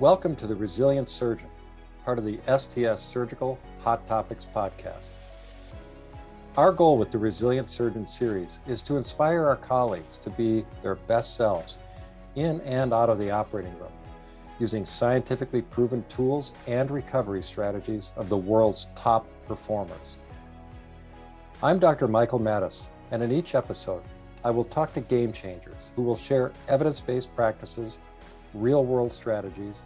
Welcome to the Resilient Surgeon, part of the STS Surgical Hot Topics podcast. Our goal with the Resilient Surgeon series is to inspire our colleagues to be their best selves in and out of the operating room, using scientifically proven tools and recovery strategies of the world's top performers. I'm Dr. Michael Maddaus, and in each episode, I will talk to game changers who will share evidence based practices, real world strategies,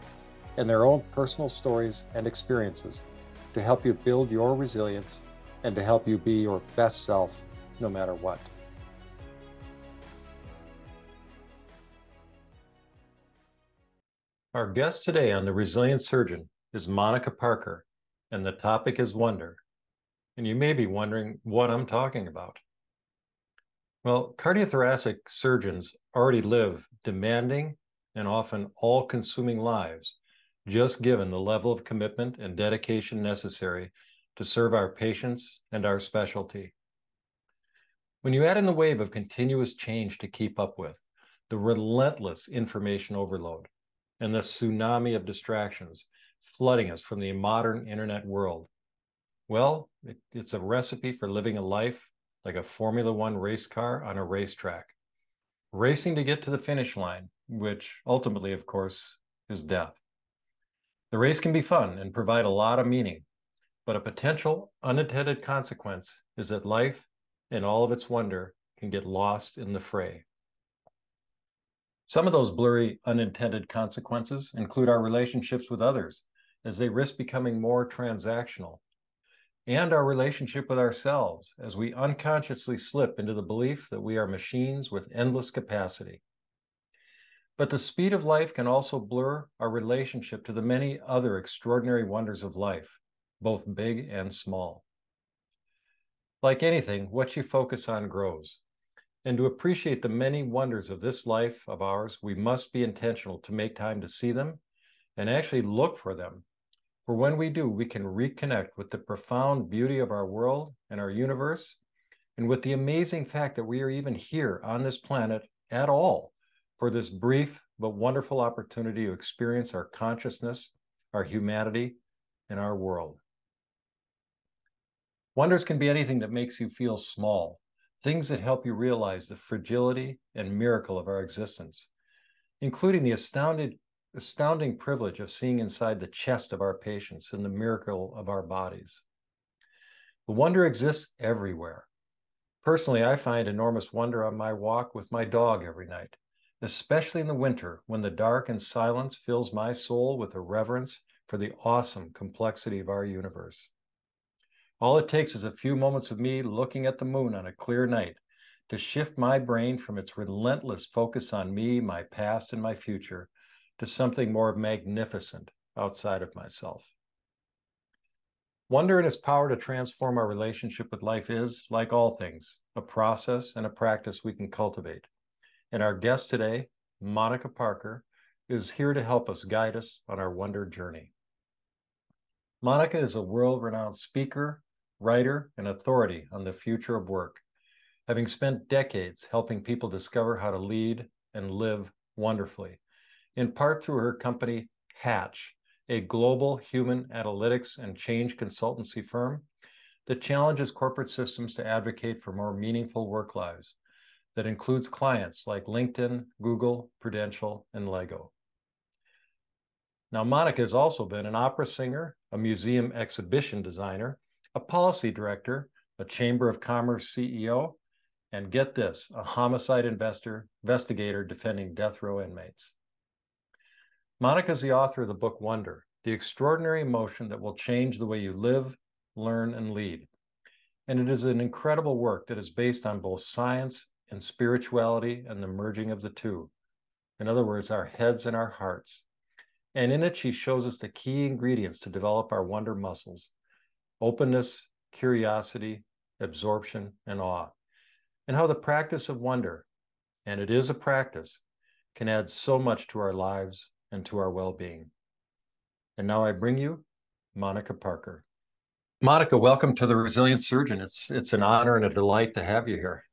and their own personal stories and experiences to help you build your resilience and to help you be your best self no matter what. Our guest today on The Resilient Surgeon is Monica Parker, and the topic is wonder. And you may be wondering what I'm talking about. Well, cardiothoracic surgeons already live demanding and often all consuming lives, just given the level of commitment and dedication necessary to serve our patients and our specialty. When you add in the wave of continuous change to keep up with, the relentless information overload, and the tsunami of distractions flooding us from the modern internet world, well, it, it's a recipe for living a life like a Formula One race car on a racetrack, racing to get to the finish line, which ultimately, of course, is death. The race can be fun and provide a lot of meaning, but a potential unintended consequence is that life and all of its wonder can get lost in the fray. Some of those blurry unintended consequences include our relationships with others as they risk becoming more transactional and our relationship with ourselves as we unconsciously slip into the belief that we are machines with endless capacity. But the speed of life can also blur our relationship to the many other extraordinary wonders of life, both big and small. Like anything, what you focus on grows. And to appreciate the many wonders of this life of ours, we must be intentional to make time to see them and actually look for them for when we do, we can reconnect with the profound beauty of our world and our universe, and with the amazing fact that we are even here on this planet at all for this brief but wonderful opportunity to experience our consciousness, our humanity, and our world. Wonders can be anything that makes you feel small, things that help you realize the fragility and miracle of our existence, including the astounded astounding privilege of seeing inside the chest of our patients and the miracle of our bodies. The wonder exists everywhere. Personally, I find enormous wonder on my walk with my dog every night, especially in the winter when the dark and silence fills my soul with a reverence for the awesome complexity of our universe. All it takes is a few moments of me looking at the moon on a clear night to shift my brain from its relentless focus on me, my past, and my future to something more magnificent outside of myself. Wonder and its power to transform our relationship with life is, like all things, a process and a practice we can cultivate. And our guest today, Monica Parker, is here to help us guide us on our wonder journey. Monica is a world renowned speaker, writer, and authority on the future of work, having spent decades helping people discover how to lead and live wonderfully in part through her company Hatch, a global human analytics and change consultancy firm that challenges corporate systems to advocate for more meaningful work lives that includes clients like LinkedIn, Google, Prudential, and Lego. Now, Monica has also been an opera singer, a museum exhibition designer, a policy director, a Chamber of Commerce CEO, and get this, a homicide investor, investigator defending death row inmates. Monica is the author of the book Wonder, the extraordinary emotion that will change the way you live, learn, and lead. And it is an incredible work that is based on both science and spirituality and the merging of the two. In other words, our heads and our hearts. And in it, she shows us the key ingredients to develop our wonder muscles openness, curiosity, absorption, and awe. And how the practice of wonder, and it is a practice, can add so much to our lives and to our well being. And now I bring you Monica Parker. Monica, welcome to the Resilient Surgeon. It's it's an honor and a delight to have you here.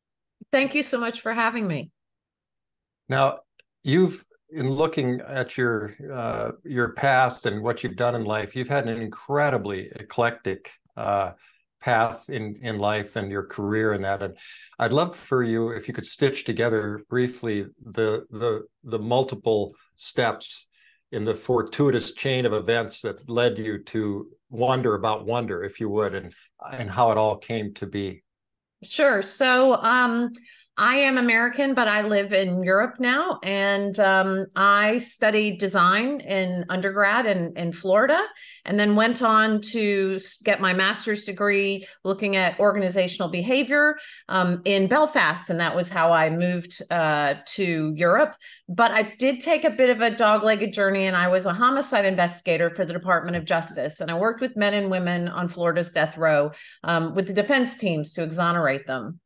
Thank you so much for having me. Now, you've in looking at your uh, your past and what you've done in life, you've had an incredibly eclectic uh, path in in life and your career and that. And I'd love for you if you could stitch together briefly the the the multiple steps in the fortuitous chain of events that led you to wonder about wonder, if you would, and and how it all came to be. Sure. So um, I am American, but I live in Europe now. And um, I studied design in undergrad in, in Florida and then went on to get my master's degree looking at organizational behavior um, in Belfast. And that was how I moved uh, to Europe. But I did take a bit of a dog legged journey and I was a homicide investigator for the Department of Justice. And I worked with men and women on Florida's death row um, with the defense teams to exonerate them.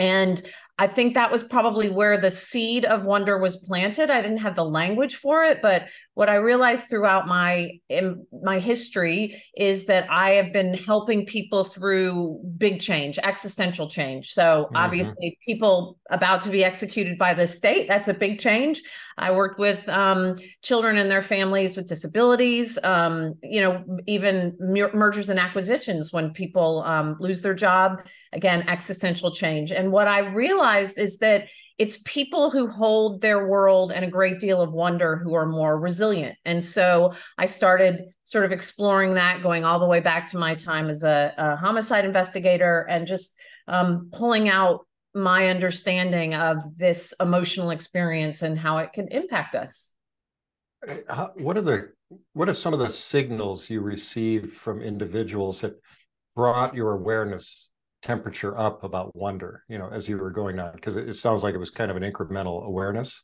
And I think that was probably where the seed of wonder was planted. I didn't have the language for it, but what I realized throughout my my history is that I have been helping people through big change, existential change. So mm-hmm. obviously, people about to be executed by the state, that's a big change. I worked with um, children and their families with disabilities, um, you know, even mergers and acquisitions when people um, lose their job. Again, existential change. And what I realized is that it's people who hold their world and a great deal of wonder who are more resilient. And so I started sort of exploring that, going all the way back to my time as a, a homicide investigator and just um, pulling out my understanding of this emotional experience and how it can impact us. Uh, what are the what are some of the signals you received from individuals that brought your awareness temperature up about wonder you know as you were going on because it, it, sounds like it was kind of an incremental awareness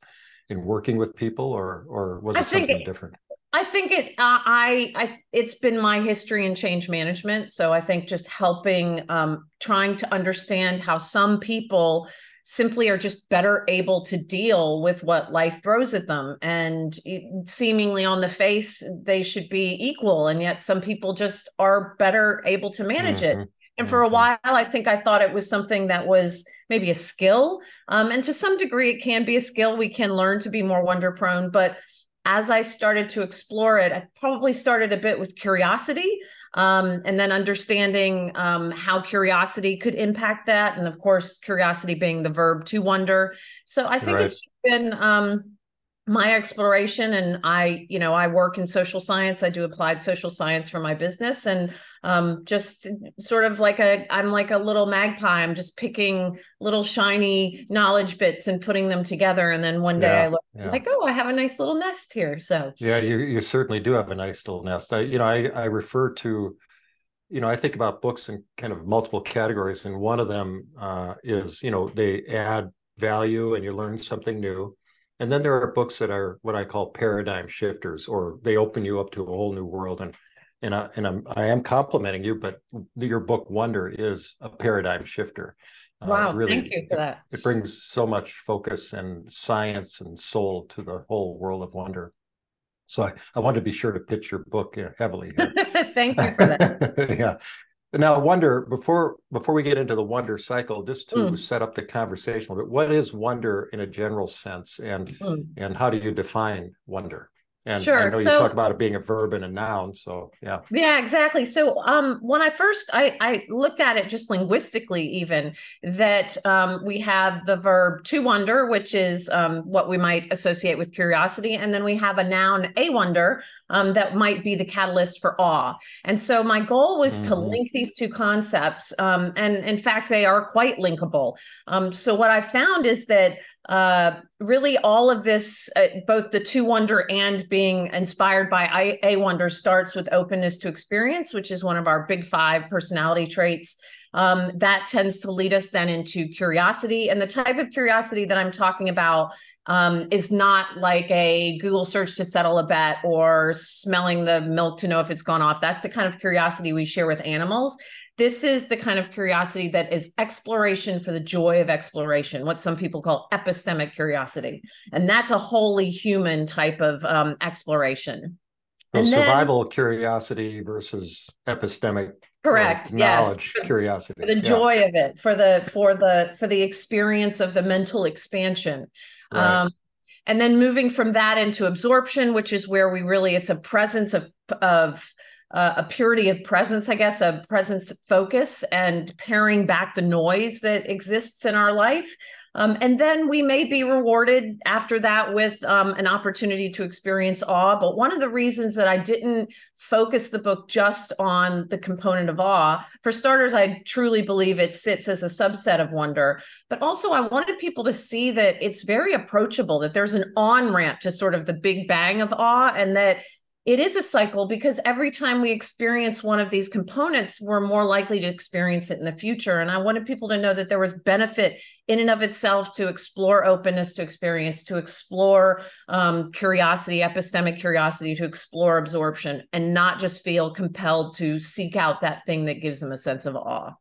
in working with people or or was it something it, different I think it. Uh, I. I. It's been my history in change management, so I think just helping, um, trying to understand how some people simply are just better able to deal with what life throws at them, and seemingly on the face they should be equal, and yet some people just are better able to manage mm-hmm. it. And for a while, I think I thought it was something that was maybe a skill. Um, and to some degree, it can be a skill. We can learn to be more wonder prone, but as I started to explore it, I probably started a bit with curiosity um, and then understanding um, how curiosity could impact that. And of course, curiosity being the verb to wonder. So I think right. it's been um, my exploration and i you know i work in social science i do applied social science for my business and um, just sort of like a i'm like a little magpie. I'm just picking little shiny knowledge bits and putting them together and then one day yeah, i look yeah. like oh i have a nice little nest here so. Yeah you, you certainly do have a nice little nest. I you know i i refer to you know i think about books in kind of multiple categories and one of them uh, is you know they add value and you learn something new and then there are books that are what I call paradigm shifters, or they open you up to a whole new world. And and I, and I'm I am complimenting you, but your book Wonder is a paradigm shifter. Uh, wow, uh, really, thank you for that. It, it brings so much focus and science and soul to the whole world of wonder. So I, I wanted to be sure to pitch your book heavily. thank you for that. yeah. Now, wonder before before we get into the wonder cycle, just to mm. set up the conversation a bit, what is wonder in a general sense, and mm. and how do you define wonder? And sure. I know so, you talk about it being a verb and a noun. So yeah. Yeah, exactly. So um, when I first I, I looked at it just linguistically, even that um, we have the verb to wonder, which is um, what we might associate with curiosity, and then we have a noun a wonder um, that might be the catalyst for awe. And so my goal was mm-hmm. to link these two concepts, um, and in fact, they are quite linkable. Um, so what I found is that uh, really all of this, uh, both the two wonder and being inspired by I, a wonder, starts with openness to experience, which is one of our big five personality traits. Um, that tends to lead us then into curiosity. And the type of curiosity that I'm talking about um, is not like a Google search to settle a bet or smelling the milk to know if it's gone off. That's the kind of curiosity we share with animals. This is the kind of curiosity that is exploration for the joy of exploration, what some people call epistemic curiosity. And that's a wholly human type of um, exploration. So and survival then, curiosity versus epistemic correct knowledge yes. curiosity for the yeah. joy of it for the for the for the experience of the mental expansion right. um and then moving from that into absorption, which is where we really it's a presence of of uh, a purity of presence, I guess, a presence focus, and paring back the noise that exists in our life. Um, and then we may be rewarded after that with um, an opportunity to experience awe. But one of the reasons that I didn't focus the book just on the component of awe, for starters, I truly believe it sits as a subset of wonder. But also, I wanted people to see that it's very approachable, that there's an on ramp to sort of the big bang of awe, and that it is a cycle because every time we experience one of these components, we're more likely to experience it in the future. And I wanted people to know that there was benefit in and of itself to explore openness to experience, to explore um, curiosity, epistemic curiosity, to explore absorption, and not just feel compelled to seek out that thing that gives them a sense of awe.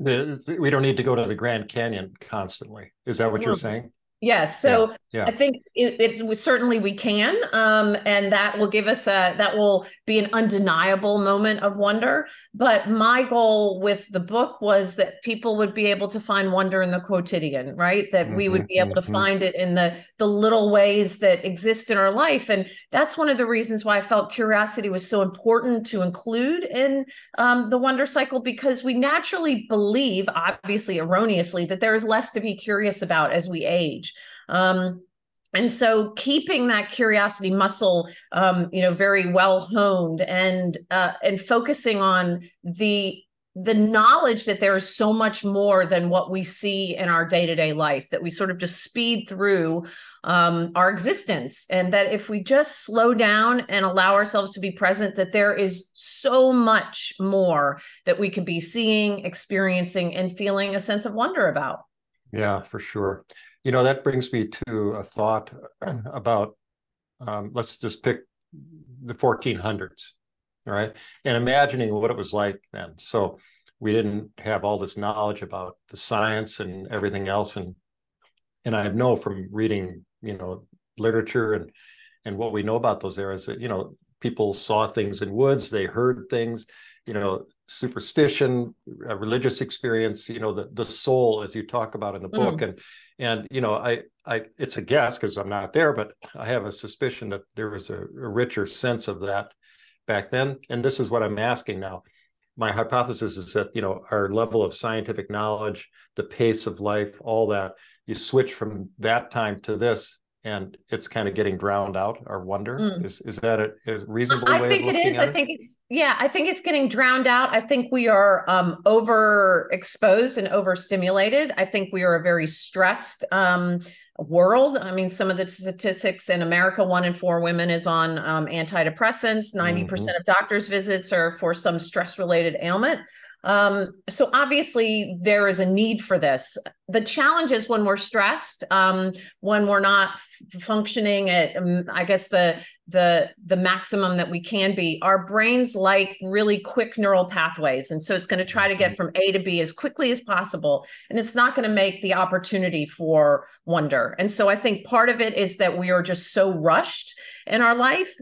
We don't need to go to the Grand Canyon constantly. Is that what you're saying? Yes. So yeah, yeah. I think it, it, certainly we can, um, and that will give us a that will be an undeniable moment of wonder. But my goal with the book was that people would be able to find wonder in the quotidian, right? That mm-hmm, we would be able mm-hmm. to find it in the the little ways that exist in our life, and that's one of the reasons why I felt curiosity was so important to include in um, the wonder cycle because we naturally believe, obviously erroneously, that there is less to be curious about as we age. Um, and so keeping that curiosity muscle um, you know very well honed and uh, and focusing on the the knowledge that there is so much more than what we see in our day-to-day life that we sort of just speed through um, our existence and that if we just slow down and allow ourselves to be present that there is so much more that we could be seeing experiencing and feeling a sense of wonder about. Yeah for sure you know, that brings me to a thought about um, let's just pick the 1400s, right? And imagining what it was like then. So we didn't have all this knowledge about the science and everything else. And and I know from reading, you know, literature and and what we know about those eras that, you know, people saw things in woods, they heard things, you know, superstition, religious experience, you know, the the soul, as you talk about in the book, mm. and and you know, I I it's a guess because I'm not there, but I have a suspicion that there was a, a richer sense of that back then. And this is what I'm asking now. My hypothesis is that you know our level of scientific knowledge, the pace of life, all that, you switch from that time to this, and it's kind of getting drowned out our wonder. Mm. is is that a, a reasonable I way think it is. i think it's yeah i think it's getting drowned out. I think we are um overexposed and overstimulated. I think we are a very stressed um world. I mean some of the statistics in america one in four women is on um, antidepressants. 90 mm-hmm. percent of doctors visits are for some stress related ailment um, so obviously there is a need for this. The challenge is when we're stressed, um, when we're not f- functioning at, um, I guess the the the maximum that we can be. Our brains like really quick neural pathways, and so it's going to try to get mm-hmm. from A to B as quickly as possible, and it's not going to make the opportunity for wonder. And so I think part of it is that we are just so rushed in our life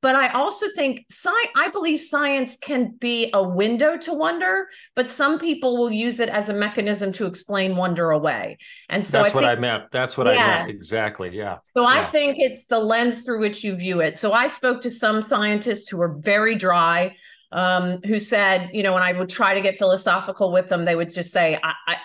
but I also think sci- I believe science can be a window to wonder, but some people will use it as a mechanism to explain wonder away. And so that's I what I meant. That's what yeah. I meant exactly. Yeah. So yeah. I think it's the lens through which you view it. So I spoke to some scientists who were very dry. Um, who said, you know, when I would try to get philosophical with them, they would just say, I, I,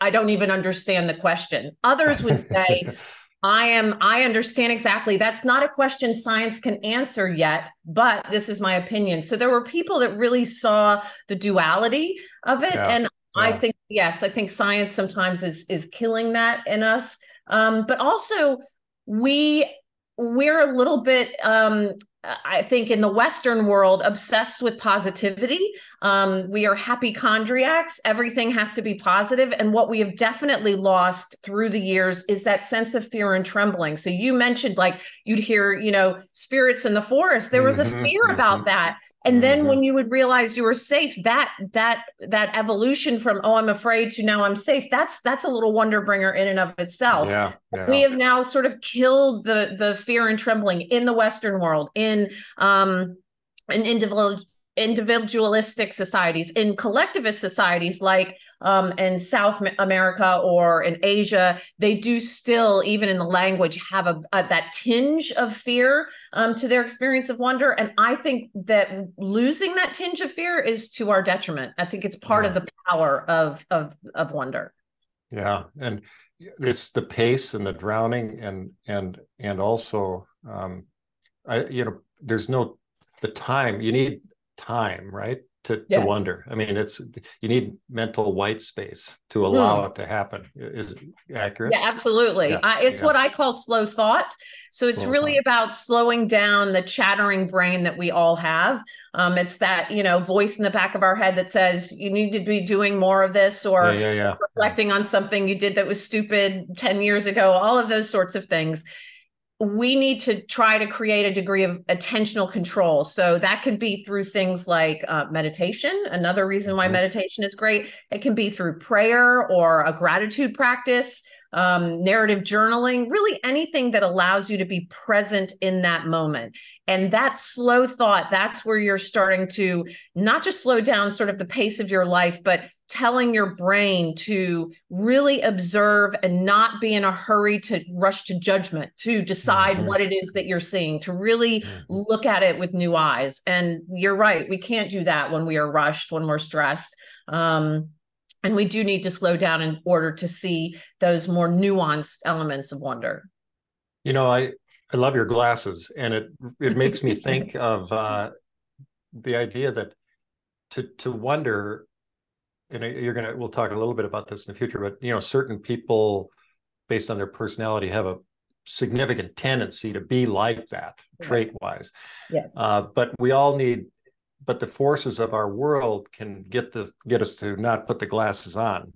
I don't even understand the question. Others would say, I am, I understand exactly. That's not a question science can answer yet, but this is my opinion. So there were people that really saw the duality of it. Yeah, and yeah. I think, yes, I think science sometimes is is killing that in us. Um, but also we we're a little bit um, I think in the Western world, obsessed with positivity. Um, we are happy chondriacs. Everything has to be positive. And what we have definitely lost through the years is that sense of fear and trembling. So you mentioned like you'd hear, you know, spirits in the forest. There was a mm-hmm, fear about mm-hmm. that and then mm-hmm. when you would realize you were safe that that that evolution from oh i'm afraid to now i'm safe that's that's a little wonder bringer in and of itself yeah, yeah. we have now sort of killed the the fear and trembling in the western world in um in individual individualistic societies in collectivist societies like um, in South America or in Asia, they do still, even in the language, have a, a that tinge of fear um, to their experience of wonder. And I think that losing that tinge of fear is to our detriment. I think it's part yeah. of the power of of of wonder. Yeah, and it's the pace and the drowning, and and and also, um, I you know, there's no the time you need time, right? To, yes. to wonder. I mean, it's you need mental white space to allow mm. it to happen. Is accurate? Yeah, absolutely. Yeah. I, it's yeah. what I call slow thought. So it's slow really thought. about slowing down the chattering brain that we all have. Um, it's that you know voice in the back of our head that says you need to be doing more of this, or yeah, reflecting on something you did that was stupid ten years ago. All of those sorts of things we need to try to create a degree of attentional control. So that could be through things like uh, meditation. Another reason why mm-hmm. meditation is great. It can be through prayer or a gratitude practice, um, narrative journaling, really anything that allows you to be present in that moment. And that slow thought, that's where you're starting to not just slow down sort of the pace of your life, but telling your brain to really observe and not be in a hurry to rush to judgment, to decide mm-hmm. what it is that you're seeing, to really mm-hmm. look at it with new eyes. And you're right, we can't do that when we are rushed, when we're stressed. Um, and we do need to slow down in order to see those more nuanced elements of wonder. You know, I I love your glasses, and it it makes me think of uh, the idea that to to wonder and you're gonna we'll talk a little bit about this in the future but you know certain people based on their personality have a significant tendency to be like that trait wise yes. Uh, but we all need but the forces of our world can get this get us to not put the glasses on.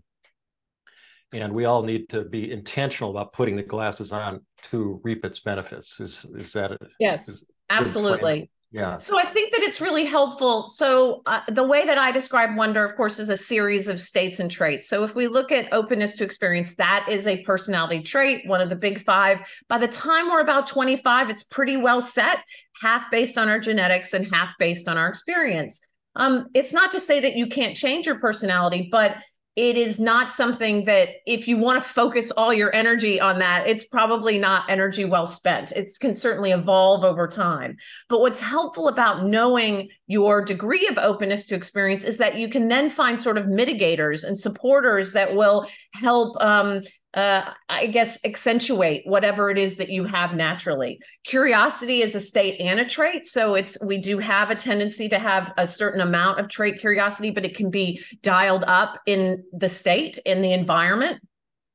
And we all need to be intentional about putting the glasses on to reap its benefits. Is is that it yes is, absolutely yeah. So I think that it's really helpful. So uh, the way that I describe wonder, of course, is a series of states and traits. So if we look at openness to experience, that is a personality trait, one of the big five. By the time we're about 25, it's pretty well set, half based on our genetics and half based on our experience. Um, it's not to say that you can't change your personality, but it is not something that if you want to focus all your energy on that it's probably not energy well spent. It can certainly evolve over time. But what's helpful about knowing your degree of openness to experience is that you can then find sort of mitigators and supporters that will help um, uh, I guess, accentuate whatever it is that you have naturally. Curiosity is a state and a trait. So it's, we do have a tendency to have a certain amount of trait curiosity, but it can be dialed up in the state, in the environment.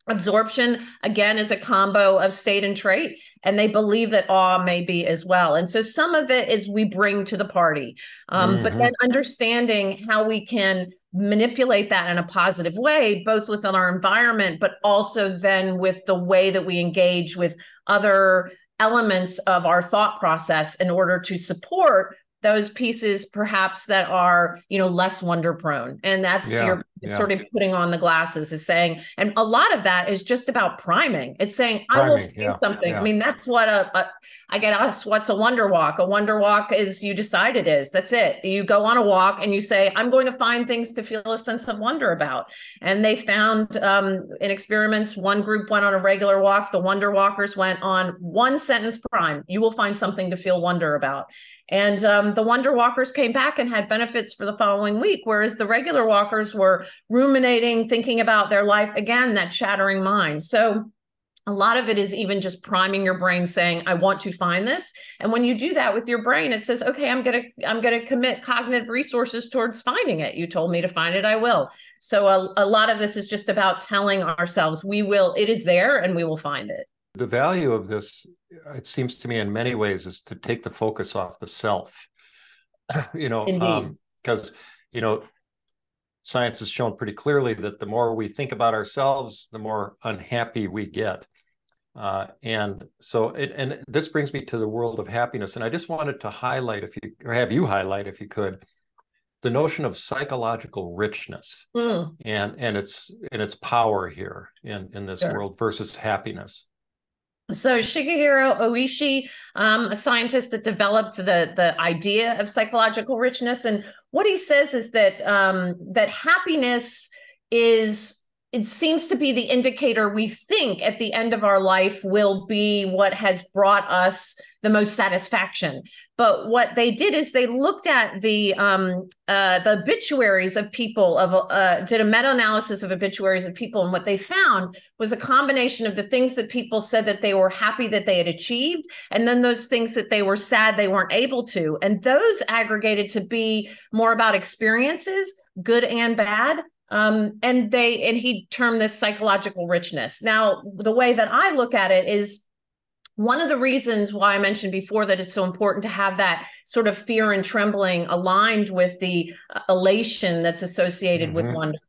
Absorption, again, is a combo of state and trait, and they believe that awe may be as well. And so some of it is we bring to the party, um, mm-hmm. but then understanding how we can manipulate that in a positive way, both within our environment, but also then with the way that we engage with other elements of our thought process in order to support those pieces perhaps that are you know less wonder prone and that's yeah, your yeah. sort of putting on the glasses is saying and a lot of that is just about priming. It's saying priming, i will find yeah, something. I mean that's what a, a i get asked what's a wonder walk? A wonder walk is you decide it is. That's it. You go on a walk and you say i'm going to find things to feel a sense of wonder about. And they found um, in experiments one group went on a regular walk the wonder walkers went on one sentence prime. You will find something to feel wonder about and um, the wonder walkers came back and had benefits for the following week, whereas the regular walkers were ruminating, thinking about their life again, that chattering mind. So a lot of it is even just priming your brain saying i want to find this. And when you do that with your brain it says okay i'm going to i'm going to commit cognitive resources towards finding it. You told me to find it i will. So a, a lot of this is just about telling ourselves we will it is there and we will find it the value of this, it seems to me, in many ways, is to take the focus off the self. you know, because um, you know, science has shown pretty clearly that the more we think about ourselves, the more unhappy we get. Uh, and so, it, and this brings me to the world of happiness. And I just wanted to highlight, if you or have you highlight, if you could, the notion of psychological richness mm. and and its and its power here in in this sure. world versus happiness. So Shigehiro Oishi, um, a scientist that developed the the idea of psychological richness, and what he says is that um, that happiness is it seems to be the indicator we think at the end of our life will be what has brought us the most satisfaction. But what they did is they looked at the um, uh, the obituaries of people of uh, did a meta analysis of obituaries of people, and what they found was a combination of the things that people said that they were happy that they had achieved, and then those things that they were sad they weren't able to, and those aggregated to be more about experiences, good and bad, um, and they and he termed this psychological richness now the way that i look at it is one of the reasons why I mentioned before that it's so important to have that sort of fear and trembling aligned with the uh, elation that's associated mm-hmm. with wonder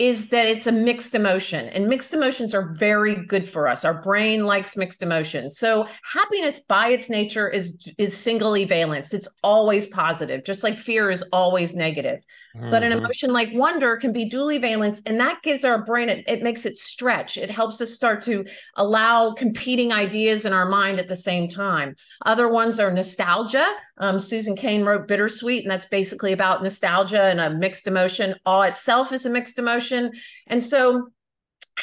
is that it's a mixed emotion and mixed emotions are very good for us. Our brain likes mixed emotions. So happiness by its nature is is singly valence it's always positive just like fear is always negative. Mm-hmm. but an mm-hmm. emotion like wonder can be duly valence and that gives our brain it, it makes it stretch. It helps us start to allow competing ideas in our mind at the same time. Other ones are nostalgia um, Susan Cain wrote Bittersweet, and that's basically about nostalgia and a mixed emotion. Awe itself is a mixed emotion. And so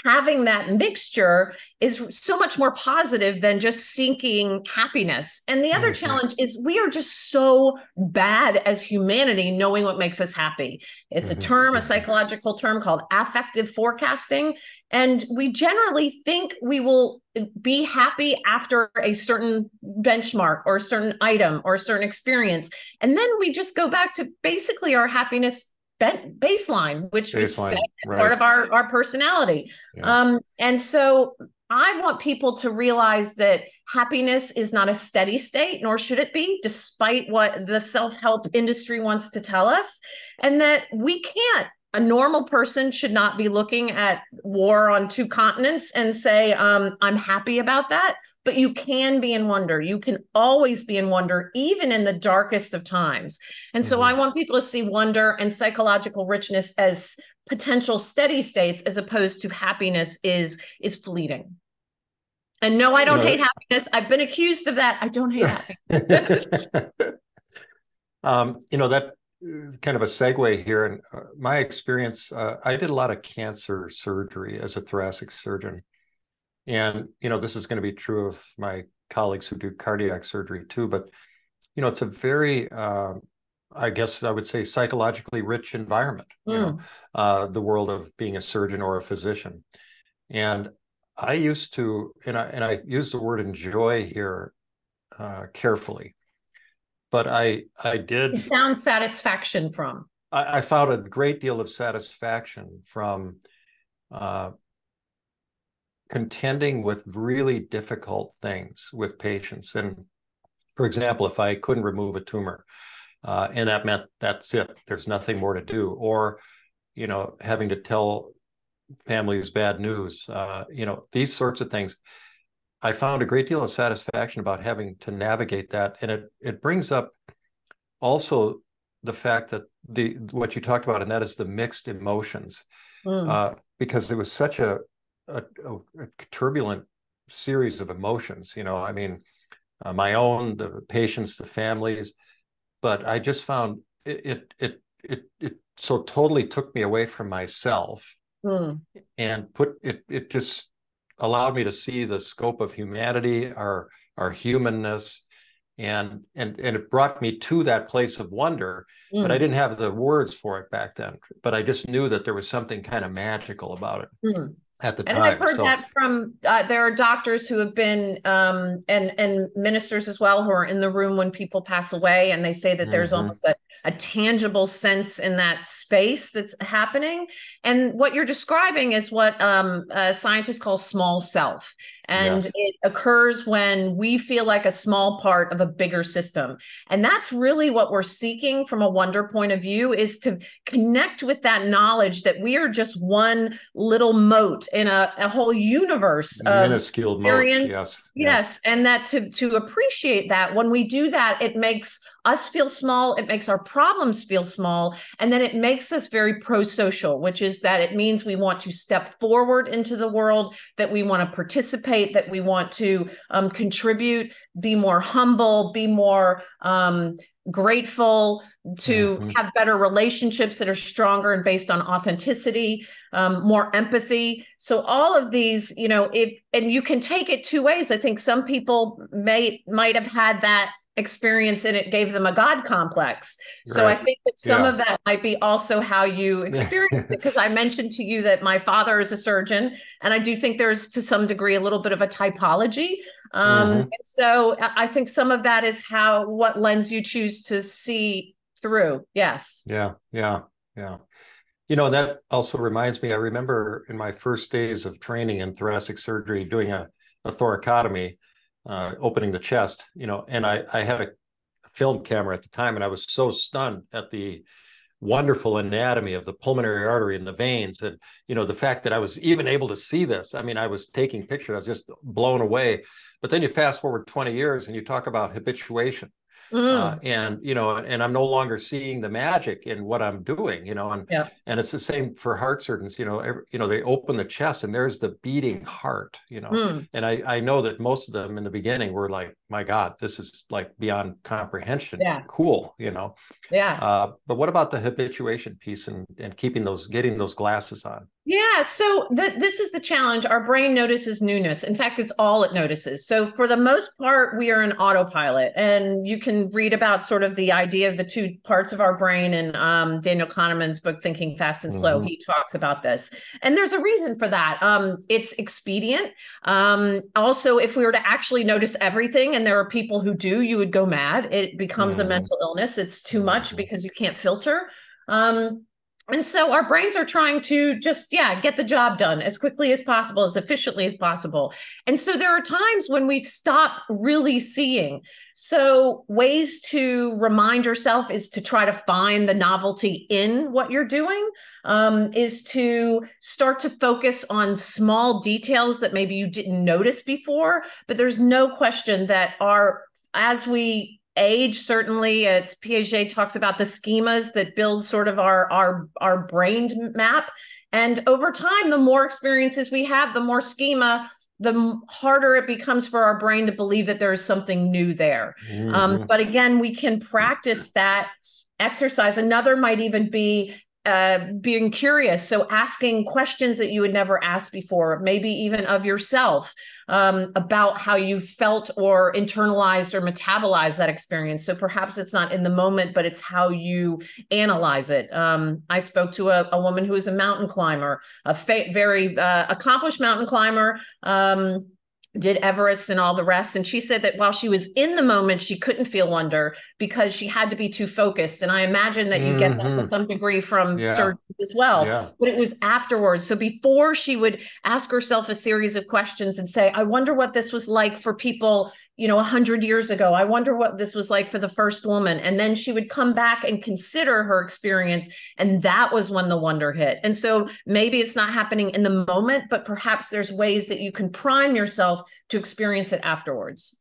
having that mixture is so much more positive than just seeking happiness. And the other mm-hmm. challenge is we are just so bad as humanity knowing what makes us happy. It's mm-hmm. a term, a mm-hmm. psychological term called affective forecasting. And we generally think we will be happy after a certain benchmark or a certain item or a certain experience. And then we just go back to basically our happiness baseline, which baseline, was right. part of our, our personality. Yeah. Um, and so I want people to realize that happiness is not a steady state, nor should it be, despite what the self help industry wants to tell us, and that we can't. A normal person should not be looking at war on two continents and say, um, I'm happy about that but you can be in wonder. You can always be in wonder, even in the darkest of times. And so mm-hmm. I want people to see wonder and psychological richness as potential steady states as opposed to happiness is is fleeting. And no, I don't hate happiness. I've been accused of that. I don't hate happiness. um, you know, that kind of a segue here. And uh, my experience, uh, I did a lot of cancer surgery as a thoracic surgeon. And, you know, this is going to be true of my colleagues who do cardiac surgery too. But, you know, it's a very, uh, I guess I would say, psychologically rich environment, mm. you know, hmm. uh, the world of being a surgeon or a physician. And I used to, and I, and I use the word enjoy here uh, carefully, but I, I did. You found satisfaction from. I, I found a great deal of satisfaction from uh, contending with really difficult things with patients. And for example, if I couldn't remove a tumor, uh, and that meant that's it, there's nothing more to do, or you know, having to tell families bad news, uh, you know, these sorts of things. I found a great deal of satisfaction about having to navigate that, and it it brings up also the fact that the what you talked about, and that is the mixed emotions, mm. uh, because it was such a a, a, turbulent series of emotions. You know, I mean, uh, my own, the patients, the families, but I just found it, it, it, it, it so totally took me away from myself mm. and put it, it just allowed me to see the scope of humanity, our, our humanness, and and and it brought me to that place of wonder mm. but i hmm. didn't have the words for it back then but i just knew that there was something kind of magical about it mm at the and time. And I've heard so. that from uh, there are doctors who have been um, and and ministers as well who are in the room when people pass away, and they say that mm-hmm. there's almost a, a tangible sense in that space that's happening. And what you're describing is what um, scientists call small self, and yes. it occurs when we feel like a small part of a bigger system. And that's really what we're seeking from a wonder point of view is to connect with that knowledge that we are just one little mote in a, a whole universe of minuscule experience. Yes, yes. Yes. And that to to appreciate that when we do that, it makes us feel small, it makes our problems feel small, and then it makes us very pro-social, which is that it means we want to step forward into the world, that we want to participate, that we want to um, contribute, be more humble, be more um, grateful, to mm-hmm. have better relationships that are stronger and based on authenticity, um, more empathy. So all of these, you know, if and you can take it two ways. I think some people may might have had that experience and it gave them a god complex. So i think that some yeah. of that might be also how you experience it because i mentioned to you that my father is a surgeon and i do think there's to some degree a little bit of a typology. Um, mm-hmm. and so i think some of that is how what lens you choose to see through. Yes. Yeah yeah yeah. You know that also reminds me i remember in my first days of training in thoracic surgery doing a, a thoracotomy uh, opening the chest, you know, and I, I had a film camera at the time, and I was so stunned at the wonderful anatomy of the pulmonary artery and the veins, and you know, the fact that I was even able to see this. I mean, I was taking pictures, I was just blown away. But then you fast forward 20 years, and you talk about habituation, Mm. Uh, and you know, and I'm no longer seeing the magic in what I'm doing, you know, and yeah. and it's the same for heart surgeons, you know, every, you know, they open the chest and there's the beating heart, you know, mm. and I I know that most of them in the beginning were like, my God, this is like beyond comprehension, yeah. cool, you know, yeah. Uh, but what about the habituation piece and and keeping those getting those glasses on? Yeah, so the, this is the challenge. Our brain notices newness. In fact, it's all it notices. So, for the most part, we are in autopilot, and you can read about sort of the idea of the two parts of our brain in um, Daniel Kahneman's book, Thinking Fast and Slow. Mm-hmm. He talks about this, and there's a reason for that. Um, it's expedient. Um, also, if we were to actually notice everything, and there are people who do, you would go mad. It becomes mm-hmm. a mental illness. It's too much mm-hmm. because you can't filter. Um, and so our brains are trying to just yeah get the job done as quickly as possible as efficiently as possible. And so there are times when we stop really seeing. So ways to remind yourself is to try to find the novelty in what you're doing um, is to start to focus on small details that maybe you didn't notice before but there's no question that our as we age certainly it's piaget talks about the schemas that build sort of our our our brain map. And over time the more experiences we have the more schema the harder it becomes for our brain to believe that there is something new there. Um, mm-hmm. um, but again we can practice that exercise. Another might even be uh, being curious. So asking questions that you would never ask before, maybe even of yourself, um, about how you felt or internalized or metabolized that experience. So perhaps it's not in the moment, but it's how you analyze it. Um, I spoke to a, a, woman who is a mountain climber, a fa- very uh, accomplished mountain climber. Um, did Everest and all the rest. And she said that while she was in the moment, she couldn't feel wonder because she had to be too focused. And I imagine that you mm-hmm. get that to mm-hmm. some degree from yeah. surgery as well. Yeah. But it was afterwards. So before she would ask herself a series of questions and say, I wonder what this was like for people you know, a hundred years ago. I wonder what this was like for the first woman. And then she would come back and consider her experience. And that was when the wonder hit. And so maybe it's not happening in the moment, but perhaps there's ways that you can prime yourself to experience it afterwards.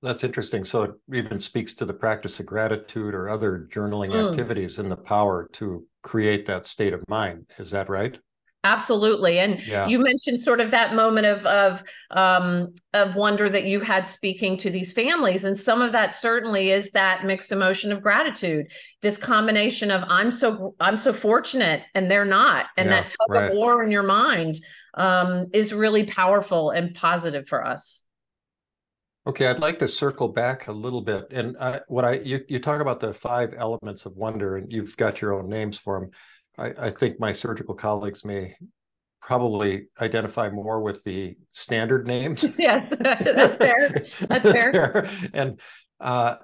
That's interesting. So it even speaks to the practice of gratitude or other journaling mm. activities and the power to create that state of mind. Is that right? Absolutely. And yeah. you mentioned sort of that moment of of um of wonder that you had speaking to these families and some of that certainly is that mixed emotion of gratitude. This combination of I'm so I'm so fortunate and they're not and yeah, that tug right. of war in your mind um is really powerful and positive for us. Okay, I'd like to circle back a little bit, and uh, what I you you talk about the five elements of wonder, and you've got your own names for them. I, I think my surgical colleagues may probably identify more with the standard names. yes, that's fair. That's, that's fair. fair. And uh,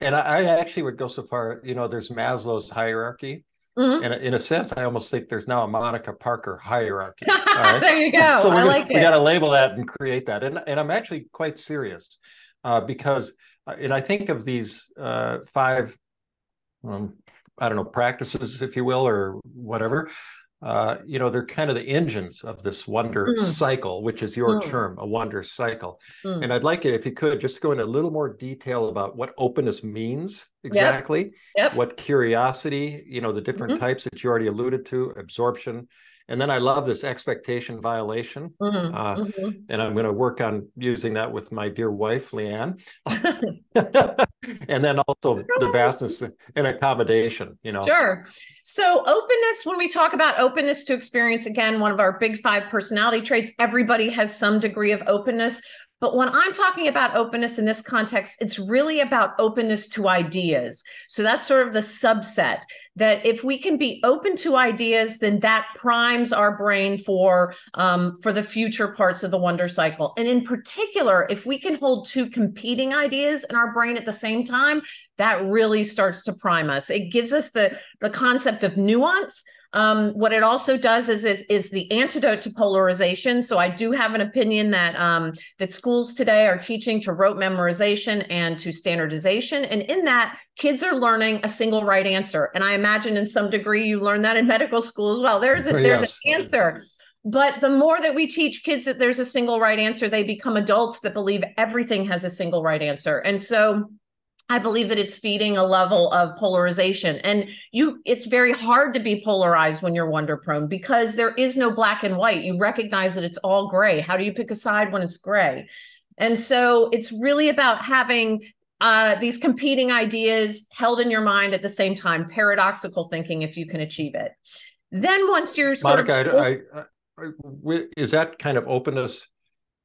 and I actually would go so far. You know, there's Maslow's hierarchy. Mm-hmm. And in a sense, I almost think there's now a Monica Parker hierarchy. Right? there you go. So I we, like we got to label that and create that. And and I'm actually quite serious uh, because, uh, and I think of these uh, five um, I don't know, practices, if you will, or whatever. Uh, you know, they're kind of the engines of this wonder mm. cycle, which is your mm. term, a wonder cycle. Mm. And I'd like it if you could just go into a little more detail about what openness means exactly, yep. Yep. what curiosity, you know, the different mm-hmm. types that you already alluded to, absorption. And then I love this expectation violation. Mm-hmm. Uh, mm-hmm. And I'm going to work on using that with my dear wife, Leanne. and then also the vastness and accommodation, you know. Sure. So, openness, when we talk about openness to experience, again, one of our big five personality traits, everybody has some degree of openness. But when I'm talking about openness in this context, it's really about openness to ideas. So that's sort of the subset that if we can be open to ideas, then that primes our brain for um, for the future parts of the wonder cycle. And in particular, if we can hold two competing ideas in our brain at the same time, that really starts to prime us. It gives us the the concept of nuance um, what it also does is it is the antidote to polarization. So I do have an opinion that um, that schools today are teaching to rote memorization and to standardization, and in that, kids are learning a single right answer. And I imagine in some degree you learn that in medical school as well. There's a, there's yes. an answer. But the more that we teach kids that there's a single right answer, they become adults that believe everything has a single right answer. And so I believe that it's feeding a level of polarization. And you it's very hard to be polarized when you're wonder prone because there is no black and white. You recognize that it's all gray. How do you pick a side when it's gray? And so it's really about having uh, these competing ideas held in your mind at the same time, paradoxical thinking if you can achieve it. Then once you're Monica, of, I, I, I, is that kind of openness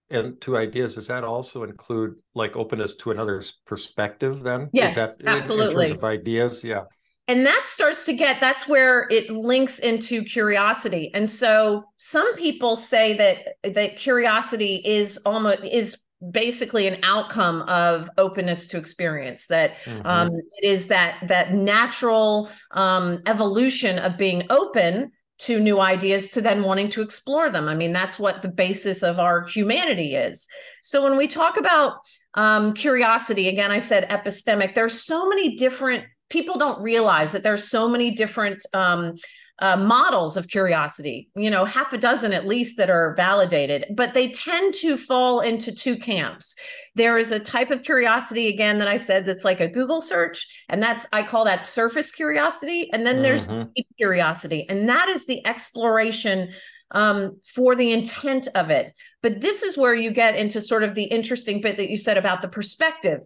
and to ideas does that also include like openness to another's perspective then? Yes that absolutely in, in terms of ideas? Yeah. And that starts to get that's where it links into curiosity. And so some people say that that curiosity is almost is basically an outcome of openness to experience that mm-hmm. um, it is that that natural um, evolution of being open to new ideas to then wanting to explore them. I mean, that's what the basis of our humanity is. So when we talk about um, curiosity, again, I said epistemic, there's so many different people don't realize that there's so many different um, uh, models of curiosity, you know, half a dozen at least that are validated, but they tend to fall into two camps. There is a type of curiosity, again, that I said that's like a Google search, and that's, I call that surface curiosity. And then there's mm-hmm. deep curiosity, and that is the exploration um, for the intent of it. But this is where you get into sort of the interesting bit that you said about the perspective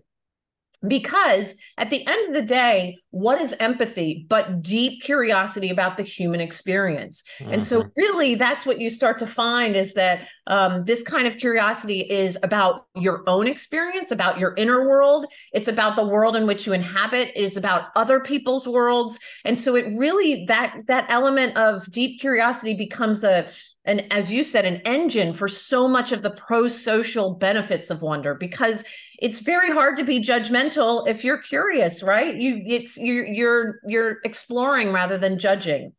because at the end of the day what is empathy but deep curiosity about the human experience mm-hmm. and so mm-hmm. really that's what you start to find is that um, this kind of curiosity is about your own experience about your inner world it's about the world in which you inhabit it is about other people's worlds and so it really that that element of deep curiosity becomes a and as you said an engine for so much of the pro-social benefits of wonder because it's very hard to be judgmental if you're curious right you it's you you're you're exploring rather than judging.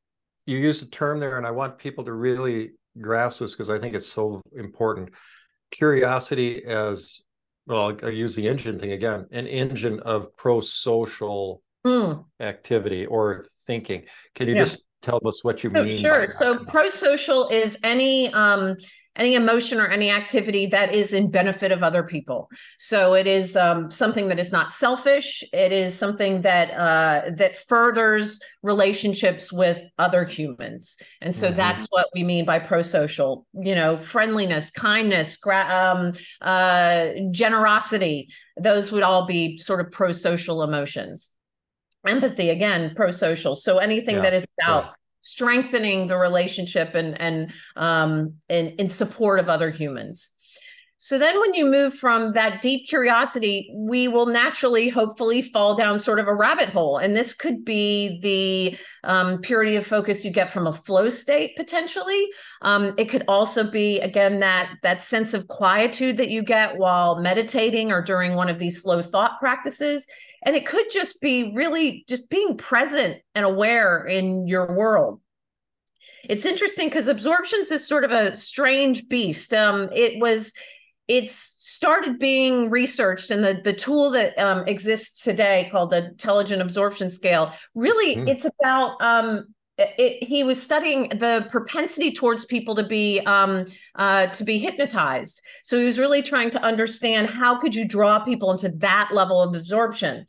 You used a term there and i want people to really grasp this because i think it's so important. Curiosity as well i use the engine thing again an engine of pro-social mm. activity or thinking. Can you yeah. just tell us what you mean sure. so pro-social is any um any emotion or any activity that is in benefit of other people. So it is um, something that is not selfish. It is something that uh, that furthers relationships with other humans, and so mm-hmm. that's what we mean by pro-social. You know, friendliness, kindness, gra- um, uh, generosity. Those would all be sort of pro-social emotions. Empathy, again, pro-social. So anything yeah. that is about strengthening the relationship and and um in, in support of other humans. So then when you move from that deep curiosity we will naturally hopefully fall down sort of a rabbit hole. And this could be the um, purity of focus you get from a flow state potentially. Um, it could also be again that that sense of quietude that you get while meditating or during one of these slow thought practices and it could just be really just being present and aware in your world. It's interesting because absorptions is sort of a strange beast. Um, it was, it's started being researched, and the the tool that um, exists today called the Tellegen absorption scale. Really, mm. it's about um, it, he was studying the propensity towards people to be um, uh, to be hypnotized. So he was really trying to understand how could you draw people into that level of absorption.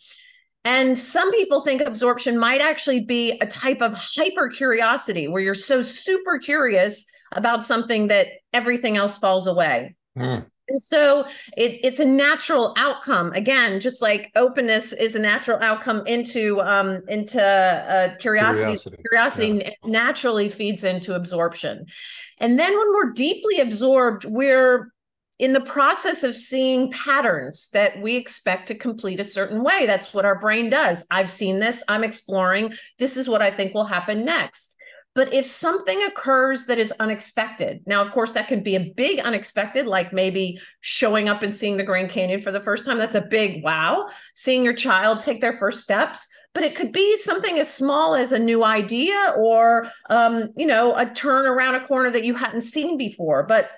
And some people think absorption might actually be a type of hyper curiosity where you're so super curious about something that everything else falls away. Mm. And so it, it's a natural outcome. Again, just like openness is a natural outcome into um, into uh, curiosity. Curiosity, curiosity yeah. naturally feeds into absorption. And then when we're deeply absorbed, we're in the process of seeing patterns that we expect to complete a certain way. That's what our brain does. I've seen this, I'm exploring. This is what I think will happen next. But if something occurs that is unexpected, now, of course, that can be a big unexpected, like maybe showing up and seeing the Grand Canyon for the first time. That's a big wow. Seeing your child take their first steps. But it could be something as small as a new idea or, um, you know, a turn around a corner that you hadn't seen before. But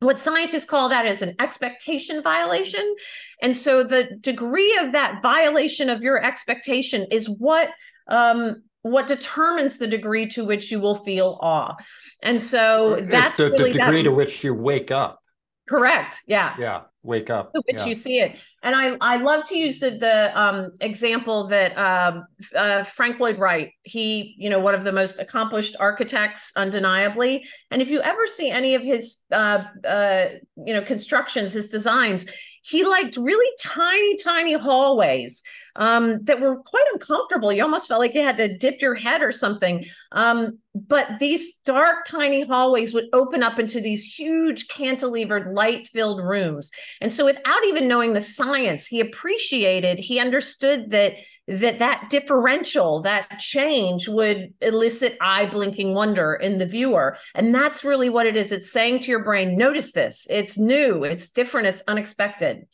what scientists call that is an expectation violation. And so the degree of that violation of your expectation is what um, what determines the degree to which you will feel awe. And so that's the, really degree that, to which you wake up. Correct. Yeah. Yeah. Wake up. To which yeah. you see it. And I, I love to use the, the um, example that um, uh, Frank Lloyd Wright, he, you know, one of the most accomplished architects, undeniably. And if you ever see any of his, uh, uh, you know, constructions, his designs, he liked really tiny, tiny hallways um, that were quite uncomfortable. You almost felt like you had to dip your head or something. Um, but these dark, tiny hallways would open up into these huge, cantilevered, light filled rooms. And so, without even knowing the science, he appreciated, he understood that that that differential that change would elicit eye blinking wonder in the viewer and that's really what it is it's saying to your brain notice this it's new it's different it's unexpected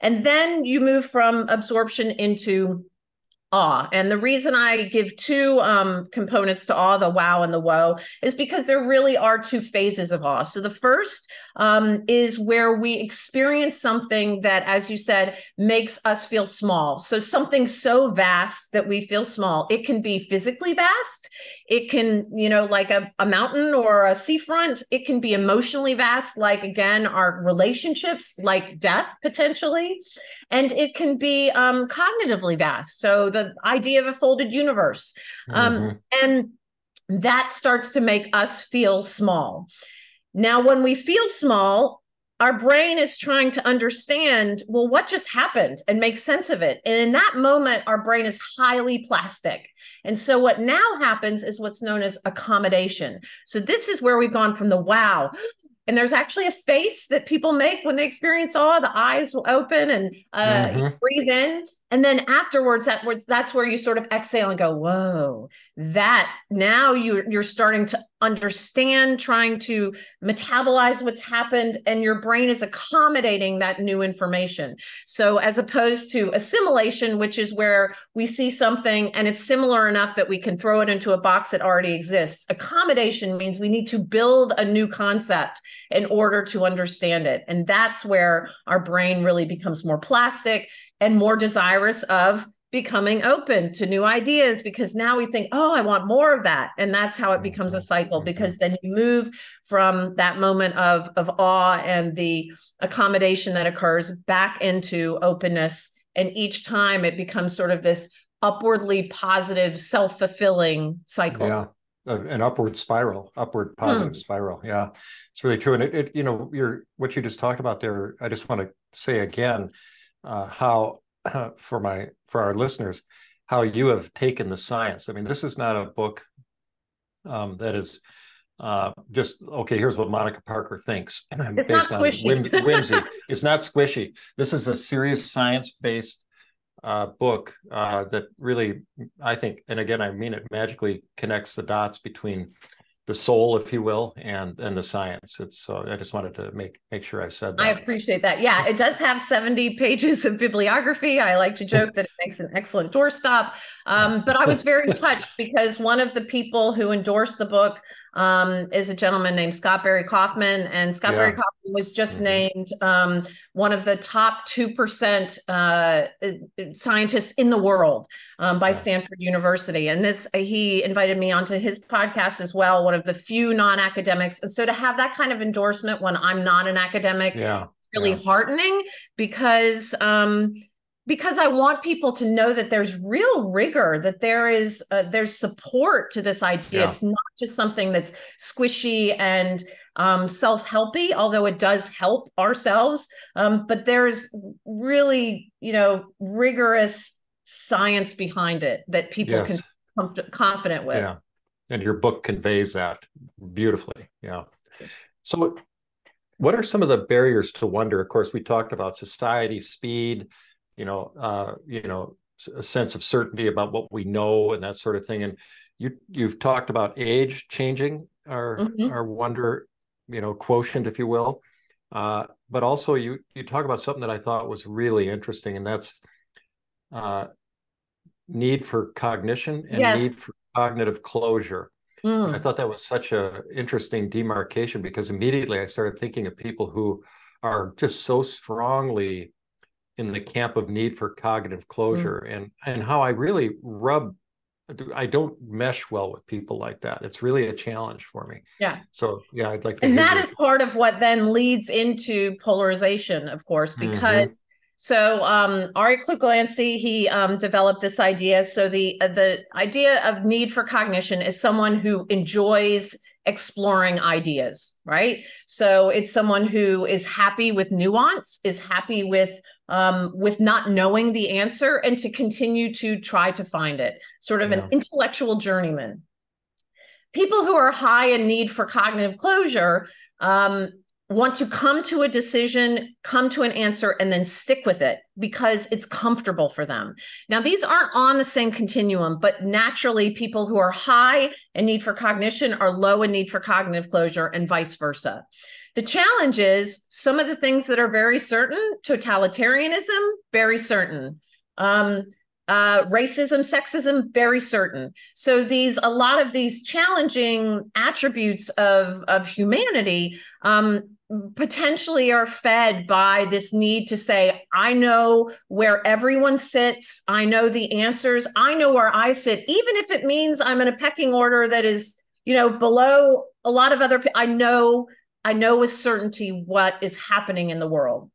and then you move from absorption into awe. And the reason I give two um, components to awe, the wow and the woe, is because there really are two phases of awe. So the first um, is where we experience something that, as you said, makes us feel small. So something so vast that we feel small. It can be physically vast. It can, you know, like a, a mountain or a seafront. It can be emotionally vast, like again, our relationships, like death potentially and it can be um, cognitively vast. So the idea of a folded universe, um, mm-hmm. and that starts to make us feel small. Now, when we feel small, our brain is trying to understand, well, what just happened and make sense of it. And in that moment, our brain is highly plastic. And so, what now happens is what's known as accommodation. So, this is where we've gone from the wow, and there's actually a face that people make when they experience awe the eyes will open and uh, mm-hmm. breathe in and then afterwards that that's where you sort of exhale and go whoa that now you you're starting to understand trying to metabolize what's happened and your brain is accommodating that new information. So as opposed to assimilation which is where we see something and it's similar enough that we can throw it into a box that already exists. Accommodation means we need to build a new concept in order to understand it and that's where our brain really becomes more plastic and more desirous of becoming open to new ideas because now we think, oh, I want more of that. And that's how it becomes a cycle mm-hmm. because then you move from that moment of, of awe and the accommodation that occurs back into openness. And each time it becomes sort of this upwardly positive, self fulfilling cycle. Yeah. An upward spiral, upward positive hmm. spiral. Yeah, it's really true. And it, it, you know, you're what you just talked about there. I just want to say again, uh, how uh, for my for our listeners how you have taken the science. I mean, this is not a book um, that is uh, just okay. Here's what Monica Parker thinks it's based on whim, whimsy. it's not squishy. This is a serious science-based uh, book uh, that really, I think, and again, I mean it magically connects the dots between the soul, if you will, and and the science. It's so I just wanted to make make sure I said that. I appreciate that. Yeah, it does have 70 pages of bibliography. I like to joke that it makes an excellent doorstop. Um, but I was very touched because one of the people who endorsed the book um, is a gentleman named Scott Barry Kaufman, and Scott yeah. Barry Kaufman was just mm-hmm. named um, one of the top two percent uh, scientists in the world um, by. Stanford University. And this, he invited me onto his podcast as well, one of the few non-academics. And so to have that kind of endorsement when I'm not an academic, yeah, really yeah. heartening because um, because I want people to know that there's real rigor, that there is uh, there's support to this idea. Yeah. It's not just something that's squishy and um, self-helpy, although it does help ourselves. Um, but there's really, you know, rigorous science behind it that people yes. can come confident with. Yeah, and your book conveys that beautifully. Yeah. So, what are some of the barriers to wonder? Of course, we talked about society, speed you know, uh, you know, a sense of certainty about what we know and that sort of thing. And you you've talked about age changing our mm-hmm. our wonder, you know, quotient, if you will. Uh, but also you you talk about something that I thought was really interesting, and that's uh, need for cognition and yes. need for cognitive closure. Mm. I thought that was such a interesting demarcation because immediately I started thinking of people who are just so strongly in the camp of need for cognitive closure mm. and and how I really rub I don't mesh well with people like that. It's really a challenge for me. Yeah. So yeah, I'd like to. And that you. is part of what then leads into polarization, of course, mm-hmm. because mm-hmm. so um, Arie Kruglanski he um, developed this idea. So the uh, the idea of need for cognition is someone who enjoys exploring ideas, right? So it's someone who is happy with nuance, is happy with um, with not knowing the answer, and to continue to try to find it. Sort of yeah. an intellectual journeyman. People who are high in need for cognitive closure um, want to come to a decision, come to an answer, and then stick with it because it's comfortable for them. Now, these aren't on the same continuum, but naturally, people who are high in need for cognition are low in need for cognitive closure, and vice versa. The challenge is some of the things that are very certain totalitarianism, very certain. Um, uh, racism, sexism, very certain. So these, a lot of these challenging attributes of of humanity um, potentially are fed by this need to say, I know where everyone sits, I know the answers, I know where I sit, even if it means I'm in a pecking order that is, you know, below a lot of other. I know, I know with certainty what is happening in the world.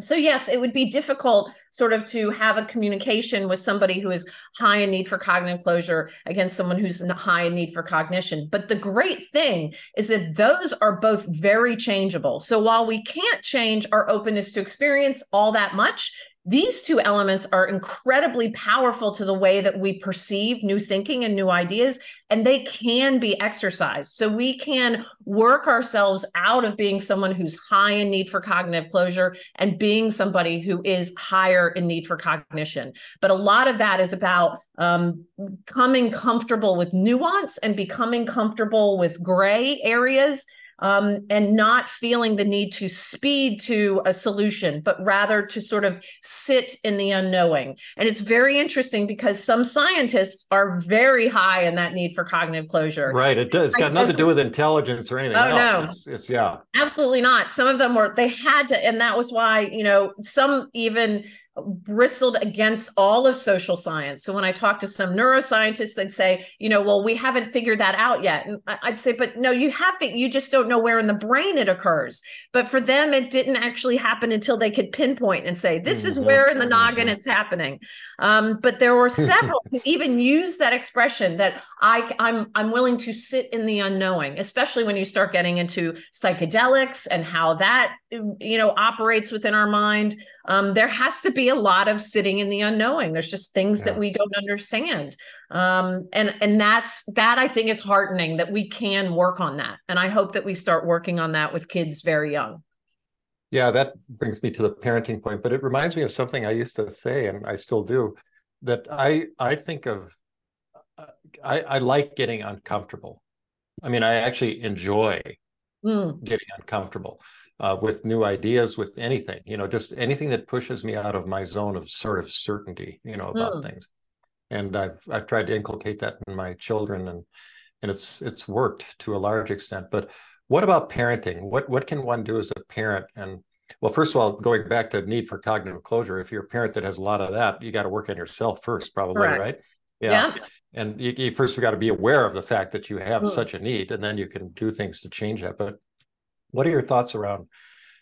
So yes it would be difficult sort of to have a communication with somebody who is high in need for cognitive closure against someone who's high in need for cognition. But the great thing is that those are both very changeable. So while we can't change our openness to experience all that much these two elements are incredibly powerful to the way that we perceive new thinking and new ideas, and they can be exercised. So we can work ourselves out of being someone who's high in need for cognitive closure and being somebody who is higher in need for cognition. But a lot of that is about um, coming comfortable with nuance and becoming comfortable with gray areas um, and not feeling the need to speed to a solution, but rather to sort of sit in the unknowing. And it's very interesting because some scientists are very high in that need for cognitive closure. Right. It does. It's got nothing to do with intelligence or anything oh, else. No. It's, it's, yeah. Absolutely not. Some of them were, they had to, and that was why, you know, some even bristled against all of social science. So when I talk to some neuroscientists, they'd say, you know, well, we haven't figured that out yet. And I'd say, but no, you have it. You just don't know where in the brain it occurs. But for them, it didn't actually happen until they could pinpoint and say, this is mm-hmm. where in the noggin mm-hmm. it's happening. Um, but there were several who even use that expression that I, I'm I'm willing to sit in the unknowing, especially when you start getting into psychedelics and how that you know operates within our mind um, there has to be a lot of sitting in the unknowing. There's just things yeah. that we don't understand. Um, and and that's that i think is heartening that we can work on that. And i hope that we start working on that with kids very young. Yeah that brings me to the parenting point but it reminds me of something i used to say and i still do that i i think of i i like getting uncomfortable. I mean i actually enjoy mm. getting uncomfortable uh, with new ideas, with anything, you know, just anything that pushes me out of my zone of sort of certainty, you know, about mm. things. And I've I've tried to inculcate that in my children, and and it's it's worked to a large extent. But what about parenting? What what can one do as a parent? And well, first of all, going back to need for cognitive closure, if you're a parent that has a lot of that, you got to work on yourself first, probably, Correct. right? Yeah. yeah. And you, you first got to be aware of the fact that you have mm. such a need, and then you can do things to change that. But what are your thoughts around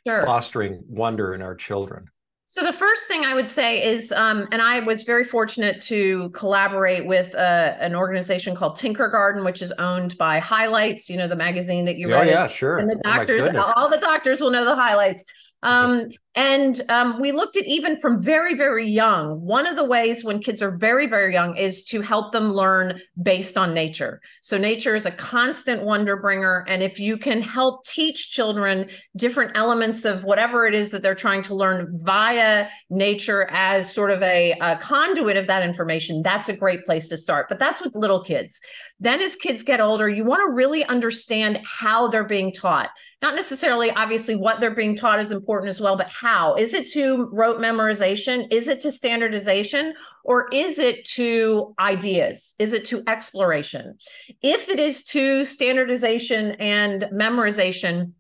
sure. fostering wonder in our children? So the first thing I would say is, um, and I was very fortunate to collaborate with uh, an organization called Tinkergarten, which is owned by Highlights. You know the magazine that you oh, read. yeah, sure. And the Oh, doctors, goodness. all the doctors will know the highlights. Um, and um, we looked at even from very, very young. One of the ways when kids are very, very young is to help them learn based on nature. So nature is a constant wonder bringer, and if you can help teach children different elements of whatever it is that they're trying to learn via nature as sort of a, a conduit of that information, that's a great place to start. But that's with little kids. Then, as kids get older, you want to really understand how they're being taught. Not necessarily, obviously, what they're being taught is important as well, but how. Is it to rote memorization? Is it to standardization? Or is it to ideas? Is it to exploration? If it is to standardization and memorization,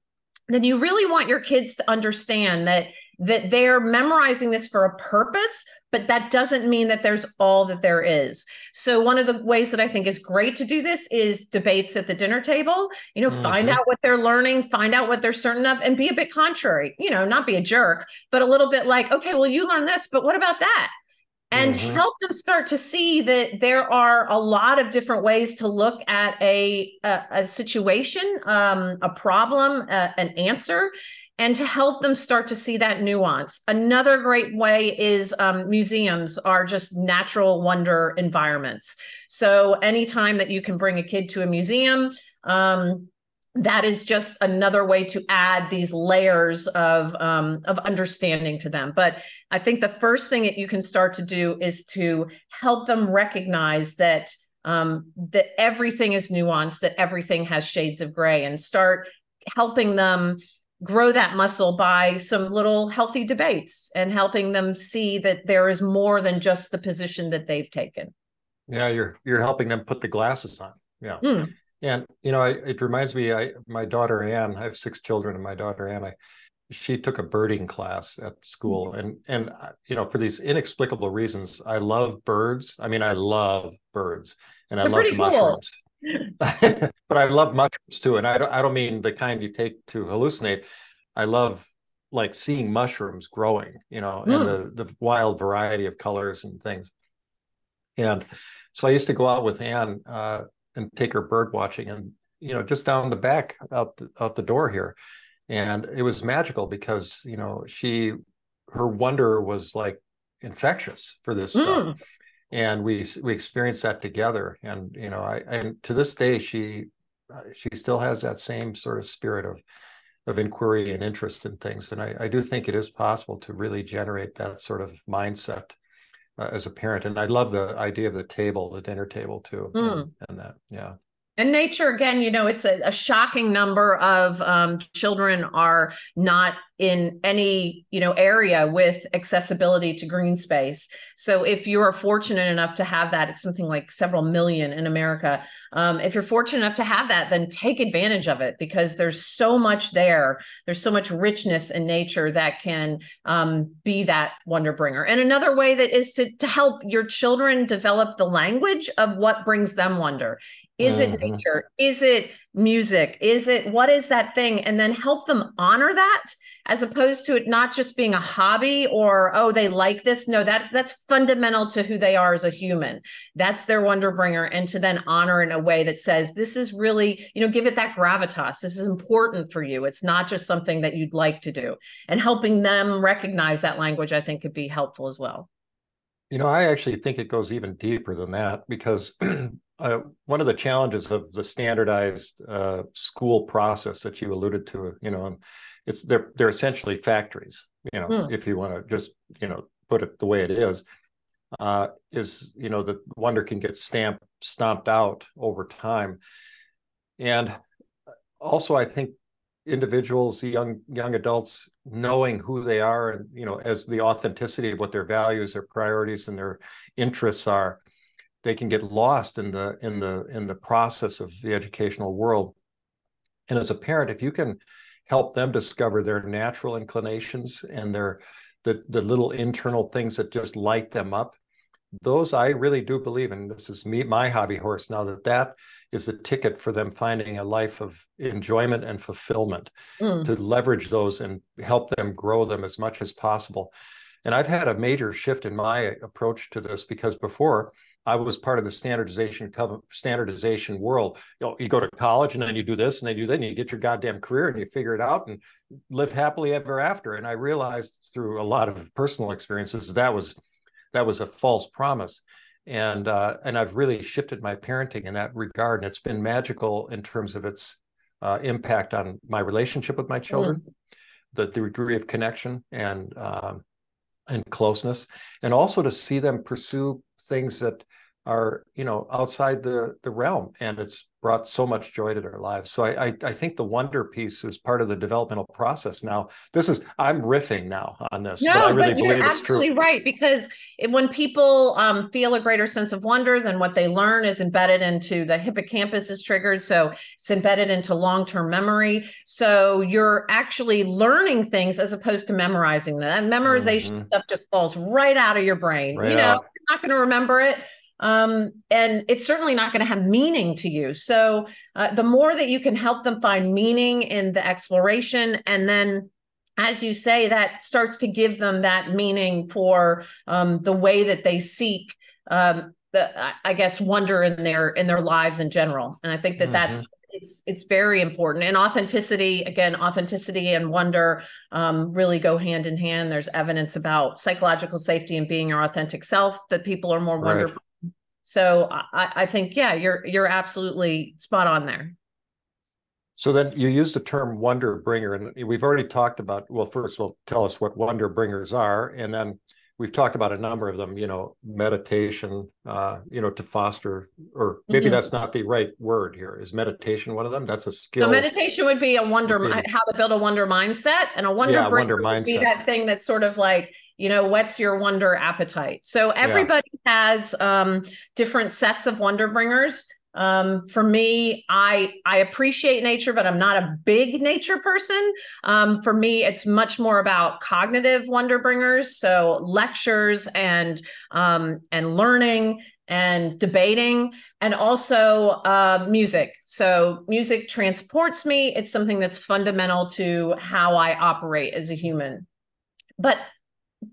then you really want your kids to understand that that they're memorizing this for a purpose but that doesn't mean that there's all that there is so one of the ways that i think is great to do this is debates at the dinner table you know find Mhm. out what they're learning find out what they're certain of and be a bit contrary you know not be a jerk but a little bit like okay well you learned this but what about that and Mhm. help them start to see that there are a lot of different ways to look at a a, a situation um, a problem uh, an answer and to help them start to see that nuance. Another great way is um, museums are just natural wonder environments. So anytime that you can bring a kid to a museum um, that is just another way to add these layers of um, of understanding to them. But I think the first thing that you can start to do is to help them recognize that um, that everything is nuanced, that everything has shades of gray, and start helping them grow that muscle by some little healthy debates and helping them see that there is more than just the position that they've taken. Yeah, you're you're helping them put the glasses on. Yeah. Mm. And you know, I, it reminds me, I my daughter Ann, I have six children, and my daughter Ann, I she took a birding class at school, and and uh, you know, for these inexplicable reasons, I love birds. I mean, I love birds, and I They're love pretty cool. mushrooms. but I love mushrooms too, and I don't I don't mean the kind you take to hallucinate. I love like seeing mushrooms growing, you know, and the the wild variety of colors and things. And so I used to go out with Anne uh, and take her bird watching, and you know, just down the back out the, out the door here, and it was magical because you know she her wonder was like infectious for this stuff, Mm. And we we experienced that together. And you know, I and to this day she uh, she still has that same sort of spirit of of inquiry and interest in things. And I, I do think it is possible to really generate that sort of mindset uh, as a parent. And I love the idea of the table, the dinner table too, Mm. and, and that, yeah. And nature, again, you know, it's a, a shocking number of um, children are not in any, you know, area with accessibility to green space. So if you are fortunate enough to have that, it's something like several million in America. Um, if you're fortunate enough to have that, then take advantage of it because there's so much there. There's so much richness in nature that can um, be that wonder bringer. And another way that is to to help your children develop the language of what brings them wonder. Is it Mhm. nature? Is it music? Is it what is that thing? And then help them honor that as opposed to it not just being a hobby or oh they like this. No, that that's fundamental to who they are as a human. That's their wonder bringer. And to then honor in a way that says this is really, you know, give it that gravitas. This is important for you. It's not just something that you'd like to do. And helping them recognize that language, I think could be helpful as well. You know, I actually think it goes even deeper than that because uh, one of the challenges of the standardized uh, school process that you alluded to, you know, it's they're they're essentially factories. You know, Hmm. if you want to just you know put it the way it is, uh, is you know the wonder can get stamped stomped out over time, and also I think individuals, young young adults, knowing who they are and you know as the authenticity of what their values, their priorities, and their interests are, they can get lost in the in the in the process of the educational world. And as a parent, if you can help them discover their natural inclinations and their the the little internal things that just light them up, those I really do believe, and this is me my hobby horse now that that is the ticket for them finding a life of enjoyment and fulfillment Mm. to leverage those and help them grow them as much as possible And I've had a major shift in my approach to this because before I was part of the standardization standardization world. You know, you go to college and then you do this and then you do that and you get your goddamn career and you figure it out and live happily ever after. And I realized through a lot of personal experiences that was that was a false promise. And uh, and I've really shifted my parenting in that regard, and it's been magical in terms of its uh, impact on my relationship with my children, mm. the, the degree of connection and um, and closeness, and also to see them pursue things that are you know outside the the realm, and it's brought so much joy to their lives. So I, I, I think the wonder piece is part of the developmental process. Now, this is I'm riffing now on this. No, but, I really but you're absolutely right because when people um, feel a greater sense of wonder, then what they learn is embedded into the hippocampus is triggered, so it's embedded into long term memory. So you're actually learning things as opposed to memorizing them. And memorization mm-hmm. stuff just falls right out of your brain. Right you know, out. Not going to remember it um, and it's certainly not going to have meaning to you. So, uh, the more that you can help them find meaning in the exploration, and then as you say, that starts to give them that meaning for um, the way that they seek um, the, I guess, wonder in their in their lives in general. And I think that mm-hmm. that's it's it's very important and authenticity again authenticity and wonder um, really go hand in hand there's evidence about psychological safety and being your authentic self that people are more right. wonderful so I, I think, yeah, you're you're absolutely spot on there. So then you use the term wonder bringer, and we've already talked about. Well, first, well, tell us what wonder bringers are, and then we've talked about a number of them. You know, meditation. Uh, you know, to foster, or maybe mm-hmm. that's not the right word here. Is meditation one of them? That's a skill. So meditation would be a wonder, how to build a wonder mindset, and a wonder yeah, bringer wonder would mindset. be that thing that's sort of like you know what's your wonder appetite so everybody yeah. has um, different sets of wonder bringers um, for me i i appreciate nature but i'm not a big nature person. Um, for me it's much more about cognitive wonder bringers so lectures and um, and learning and debating and also uh, music. So music transports me. It's something that's fundamental to how i operate as a human. But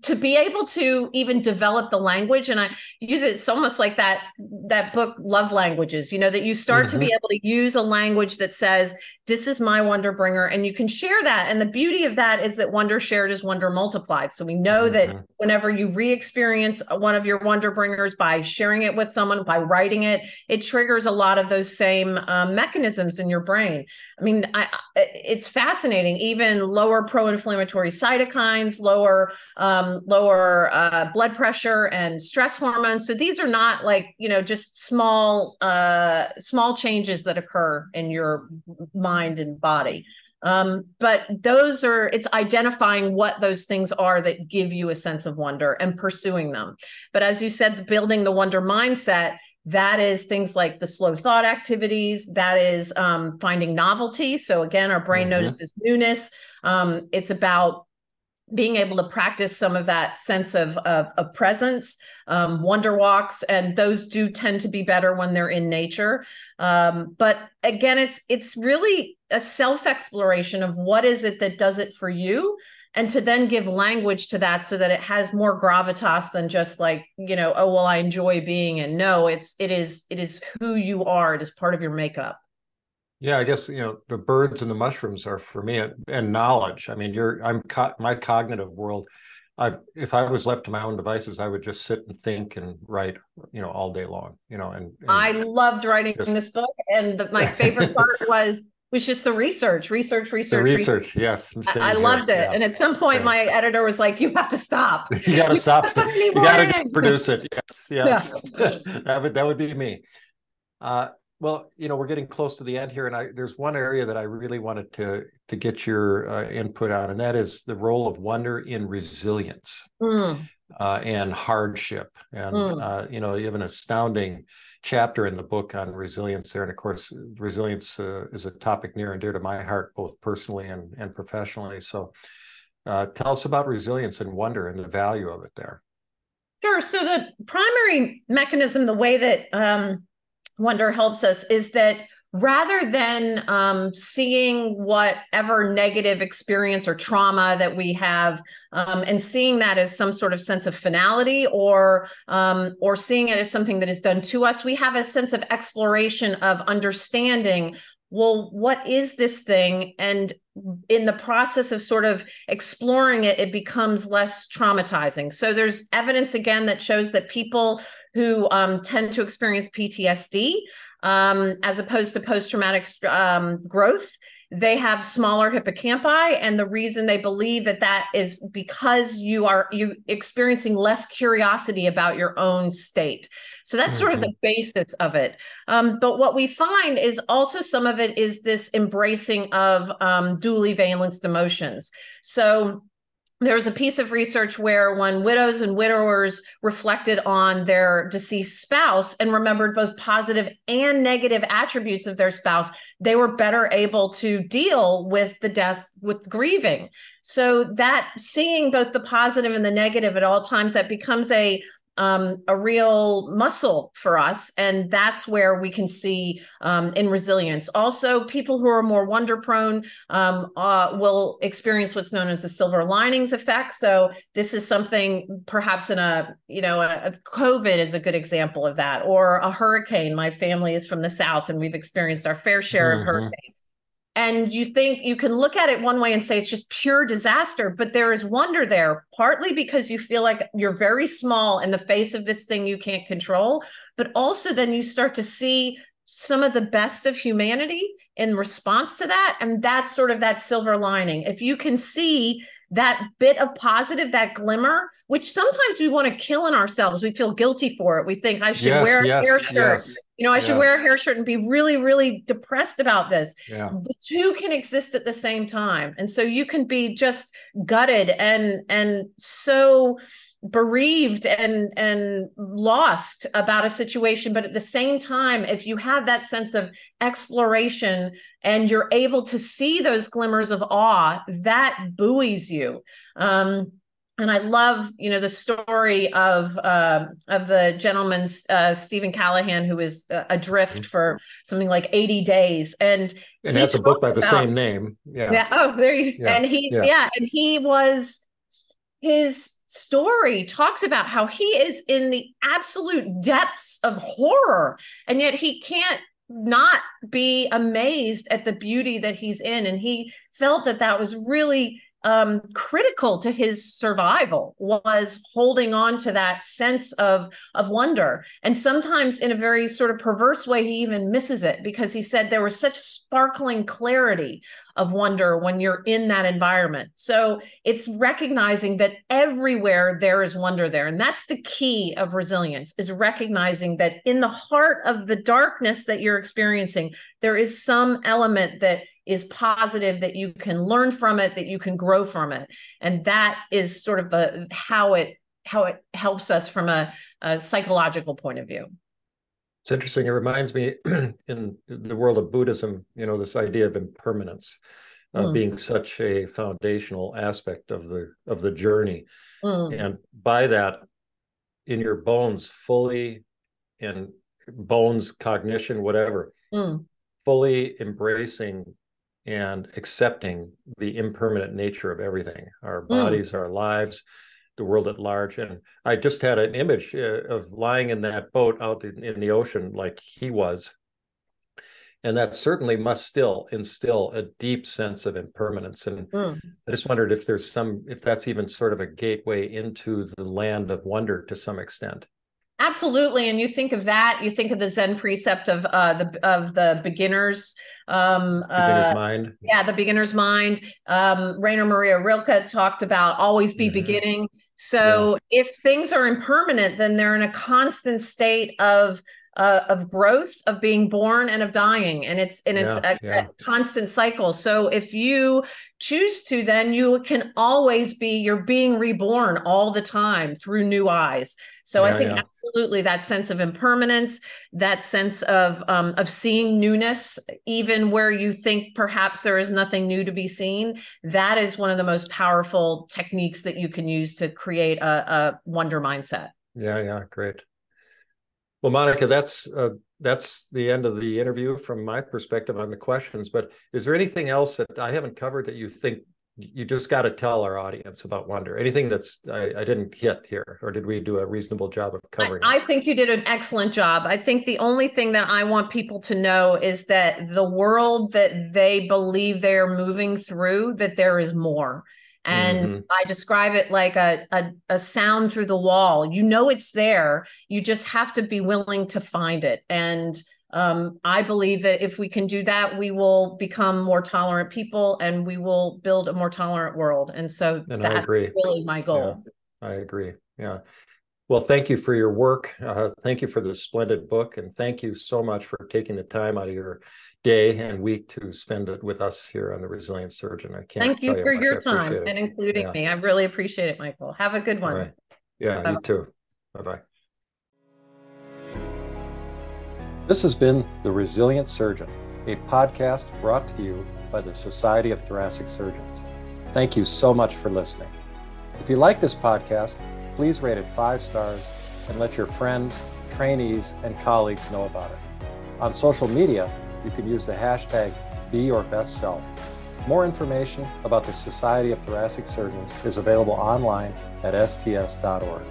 to be able to even develop the language and i use it it's almost like that that book love languages you know that you start mm-hmm. to be mm-hmm. able to use a language that says this is my wonder bringer and you can share that and the beauty of that is that wonder shared is wonder multiplied so we know mm-hmm. that whenever you re-experience one of your wonder bringers by sharing it with someone by writing it it triggers a lot of those same um, mechanisms in your brain i mean I, it's fascinating even lower pro-inflammatory cytokines lower um, lower uh, blood pressure and stress hormones so these are not like you know just small uh, small changes that occur in your mind mind and body. Um, but those are it's identifying what those things are that give you a sense of wonder and pursuing them. But as you said, building the wonder mindset, that is things like the slow thought activities, that is um, finding novelty. So again, our brain mm-hmm. notices newness. Um, it's about being able to practice some of that sense of, of, of presence, um, wonder walks, and those do tend to be better when they're in nature. Um, but again, it's it's really a self exploration of what is it that does it for you, and to then give language to that so that it has more gravitas than just like you know, oh well, I enjoy being, and no, it's it is it is who you are. It is part of your makeup. Yeah, I guess you know the birds and the mushrooms are for me and knowledge. I mean, you're I'm co- my cognitive world. I if I was left to my own devices, I would just sit and think and write, you know, all day long. You know, and, and I loved writing just, this book, and the, my favorite part was was just the research, research, research, research. Research. Yes, I, I loved it. Yeah. And at some point, yeah. my editor was like, "You have to stop. you got to stop. you got to produce it." Yes, yes. Yeah. that would that would be me. Uh, well, you know, we're getting close to the end here, and I, there's one area that I really wanted to to get your uh, input on, and that is the role of wonder in resilience mm. uh, and hardship. And mm. uh, you know, you have an astounding chapter in the book on resilience there, and of course, resilience uh, is a topic near and dear to my heart, both personally and and professionally. So, uh, tell us about resilience and wonder and the value of it there. Sure. So the primary mechanism, the way that um, wonder helps us is that rather than um, seeing whatever negative experience or trauma that we have um, and seeing that as some sort of sense of finality or um, or seeing it as something that is done to us we have a sense of exploration of understanding well what is this thing? And in the process of sort of exploring it it becomes less traumatizing. So there's evidence again that shows that people who um, tend to experience ptsd um, as opposed to post traumatic um, growth. They have smaller hippocampi, and the reason they believe that that is because you are you experiencing less curiosity about your own state. So that's mm-hmm. sort of the mm-hmm. basis of it. Um, but what we find is also some of it is this embracing of um, dually valenced emotions. So there's a piece of research where when widows and widowers reflected on their deceased spouse and remembered both positive and negative attributes of their spouse, they were better able to deal with the death with grieving. So that seeing both the positive and the negative at all times, that becomes a um, a real muscle for us. And that's where we can see um, in resilience. Also, people who are more wonder prone um, uh, will experience what's known as the silver linings effect. So this is something perhaps in a, you know, a, a COVID is a good example of that, or a hurricane. My family is from the South and we've experienced our fair share mm-hmm. of hurricanes and you think you can look at it one way and say it's just pure disaster but there is wonder there partly because you feel like you're very small in the face of this thing you can't control but also then you start to see some of the best of humanity in response to that. And that's sort of that silver lining. If you can see that bit of positive, that glimmer, which sometimes we want to kill in ourselves. We feel guilty for it. We think I should yes, wear yes, a hair shirt. Yes, you know, I should wear a hair shirt and be really, really depressed about this. Yeah. The two can exist at the same time. And so you can be just gutted and and so bereaved and and lost about a situation but at the same time if you have that sense of exploration and you're able to see those glimmers of awe that buoys you um, and I love, you know, the story of uh, of the gentleman uh, Steven Callahan who was uh, adrift mm-hmm. for something like eighty days, and and that's a book by the about, same name. Yeah. yeah. Oh, there you. Yeah. And he's yeah. yeah, and he was his story talks about how he is in the absolute depths of horror, and yet he can't not be amazed at the beauty that he's in, and he felt that that was really um, critical to his survival was holding on to that sense of of wonder. And sometimes in a very sort of perverse way he even misses it because he said there was such sparkling clarity of wonder when you're in that environment. So it's recognizing that everywhere there is wonder there. And that's the key of resilience is recognizing that in the heart of the darkness that you're experiencing there is some element that is positive that you can learn from it that you can grow from it and that is sort of the how it how it helps us from a, a psychological point of view it's interesting it reminds me in the world of buddhism you know this idea of impermanence uh, mm. being such a foundational aspect of the of the journey mm. and by that in your bones fully in bones cognition whatever mm. fully embracing and accepting the impermanent nature of everything our hmm. bodies mm. our lives the world at large and i just had an image uh, of lying in that boat out in, in, the ocean like he was and that certainly must still instill a deep sense of impermanence and mm. i just wondered if there's some if that's even sort of a gateway into the land of wonder to some extent Absolutely, and you think of that. You think of the Zen precept of uh, the of the beginners, um, beginner's uh, mind. Yeah, the beginner's mind. Um, Rainer Maria Rilke talked about always be mm-hmm. beginning. So yeah. if things are impermanent, then they're in a constant state of uh, of growth, of being born, and of dying, and it's and it's yeah, a, yeah. a, constant cycle. So if you choose to, then you can always be you're being reborn all the time through new eyes. So yeah, I think absolutely that sense of impermanence, that sense of um, of seeing newness, even where you think perhaps there is nothing new to be seen. That is one of the most powerful techniques that you can use to create a, a wonder mindset. Yeah, yeah, great. Well, Monica, that's uh, that's the end of the interview from my perspective on the questions. But is there anything else that I haven't covered that you think you just got to tell our audience about wonder? Anything that's I, I, didn't hit here or did we do a reasonable job of covering I, I, think you did an excellent job. I think the only thing that i want people to know is that the world that they believe they're moving through that there is more and mm-hmm. i describe it like a, a, a sound through the wall you know it's there you just have to be willing to find it and um, I believe that if we can do that, we will become more tolerant people and we will build a more tolerant world. And so and that's really my goal. Yeah, I agree. Yeah. Well, thank you for your work. Uh, thank you for this splendid book. And thank you so much for taking the time out of your day and week to spend it with us here on the Resilient Surgeon. I can't thank you for your time and including yeah. me. I really appreciate it, Michael. Have a good one. Right. Yeah, Bye-bye. you too. Bye bye. This has been The Resilient Surgeon, a podcast brought to you by the Society of Thoracic Surgeons. Thank you so much for listening. If you like this podcast, please rate it five stars and let your friends, trainees, and colleagues know about it. On social media, you can use the hashtag BeYourBestSelf. More information about the Society of Thoracic Surgeons is available online at sts.org.